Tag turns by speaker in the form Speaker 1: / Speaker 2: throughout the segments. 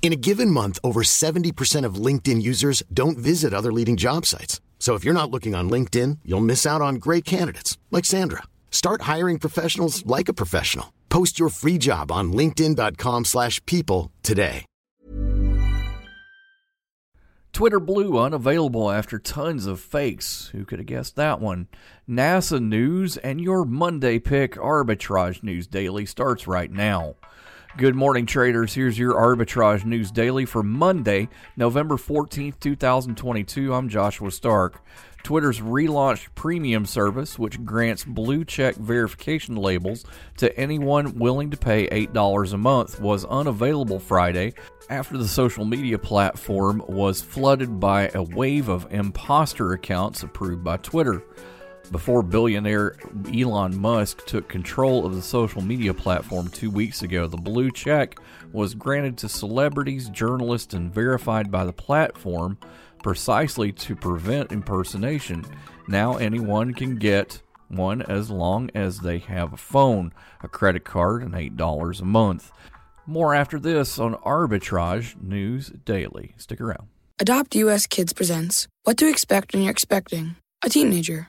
Speaker 1: In a given month, over 70% of LinkedIn users don't visit other leading job sites. So if you're not looking on LinkedIn, you'll miss out on great candidates like Sandra. Start hiring professionals like a professional. Post your free job on linkedin.com/people today.
Speaker 2: Twitter Blue unavailable after tons of fakes. Who could have guessed that one? NASA news and your Monday pick arbitrage news daily starts right now. Good morning, traders. Here's your arbitrage news daily for Monday, November 14th, 2022. I'm Joshua Stark. Twitter's relaunched premium service, which grants blue check verification labels to anyone willing to pay $8 a month, was unavailable Friday after the social media platform was flooded by a wave of imposter accounts approved by Twitter. Before billionaire Elon Musk took control of the social media platform two weeks ago, the blue check was granted to celebrities, journalists, and verified by the platform precisely to prevent impersonation. Now anyone can get one as long as they have a phone, a credit card, and $8 a month. More after this on Arbitrage News Daily. Stick around.
Speaker 3: Adopt US Kids presents What to Expect When You're Expecting a Teenager.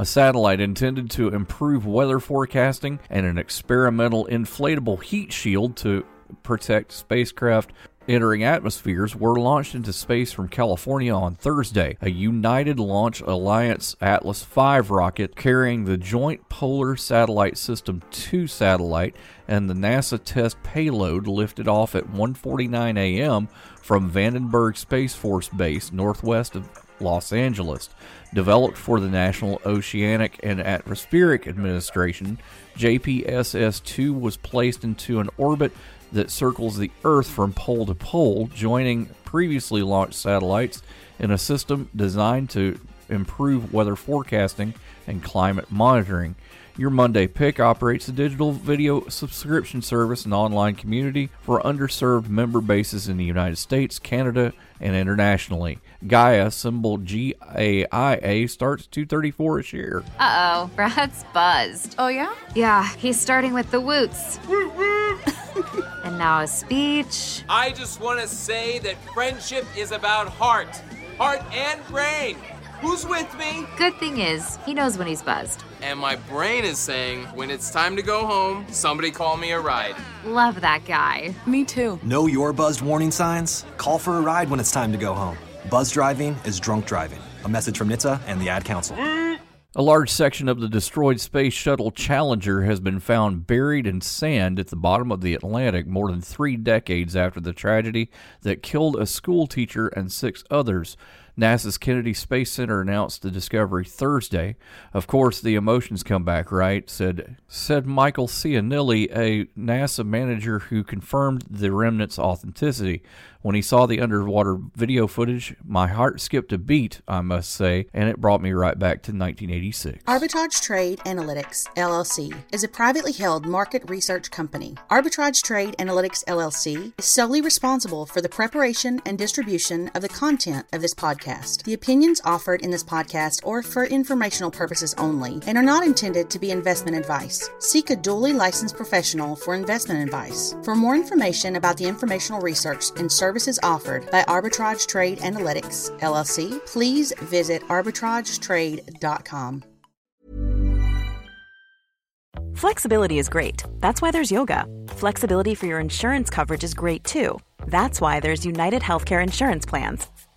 Speaker 2: A satellite intended to improve weather forecasting and an experimental inflatable heat shield to protect spacecraft entering atmospheres were launched into space from California on Thursday. A United Launch Alliance Atlas V rocket carrying the Joint Polar Satellite System 2 satellite and the NASA test payload lifted off at 1:49 a.m. from Vandenberg Space Force Base northwest of Los Angeles. Developed for the National Oceanic and Atmospheric Administration, JPSS 2 was placed into an orbit that circles the Earth from pole to pole, joining previously launched satellites in a system designed to improve weather forecasting and climate monitoring. Your Monday Pick operates a digital video subscription service and online community for underserved member bases in the United States, Canada, and internationally. Gaia, symbol G A I A, starts 234 a share.
Speaker 4: Uh oh, Brad's buzzed.
Speaker 5: Oh, yeah?
Speaker 4: Yeah, he's starting with the woots. and now a speech.
Speaker 6: I just want to say that friendship is about heart, heart and brain. Who's with me?
Speaker 4: Good thing is, he knows when he's buzzed.
Speaker 6: And my brain is saying, when it's time to go home, somebody call me a ride.
Speaker 4: Love that guy.
Speaker 5: Me too.
Speaker 7: Know your buzzed warning signs? Call for a ride when it's time to go home. Buzz driving is drunk driving. A message from NHTSA and the Ad Council. Mm.
Speaker 2: A large section of the destroyed Space Shuttle Challenger has been found buried in sand at the bottom of the Atlantic more than three decades after the tragedy that killed a school teacher and six others. NASA's Kennedy Space Center announced the discovery Thursday. Of course, the emotions come back, right? Said said Michael Ciannilli, a NASA manager who confirmed the remnants' authenticity. When he saw the underwater video footage, my heart skipped a beat, I must say, and it brought me right back to 1986.
Speaker 8: Arbitrage Trade Analytics, LLC, is a privately held market research company. Arbitrage Trade Analytics, LLC is solely responsible for the preparation and distribution of the content of this podcast. The opinions offered in this podcast are for informational purposes only and are not intended to be investment advice. Seek a duly licensed professional for investment advice. For more information about the informational research and services offered by Arbitrage Trade Analytics, LLC, please visit arbitragetrade.com.
Speaker 9: Flexibility is great. That's why there's yoga. Flexibility for your insurance coverage is great too. That's why there's United Healthcare Insurance Plans.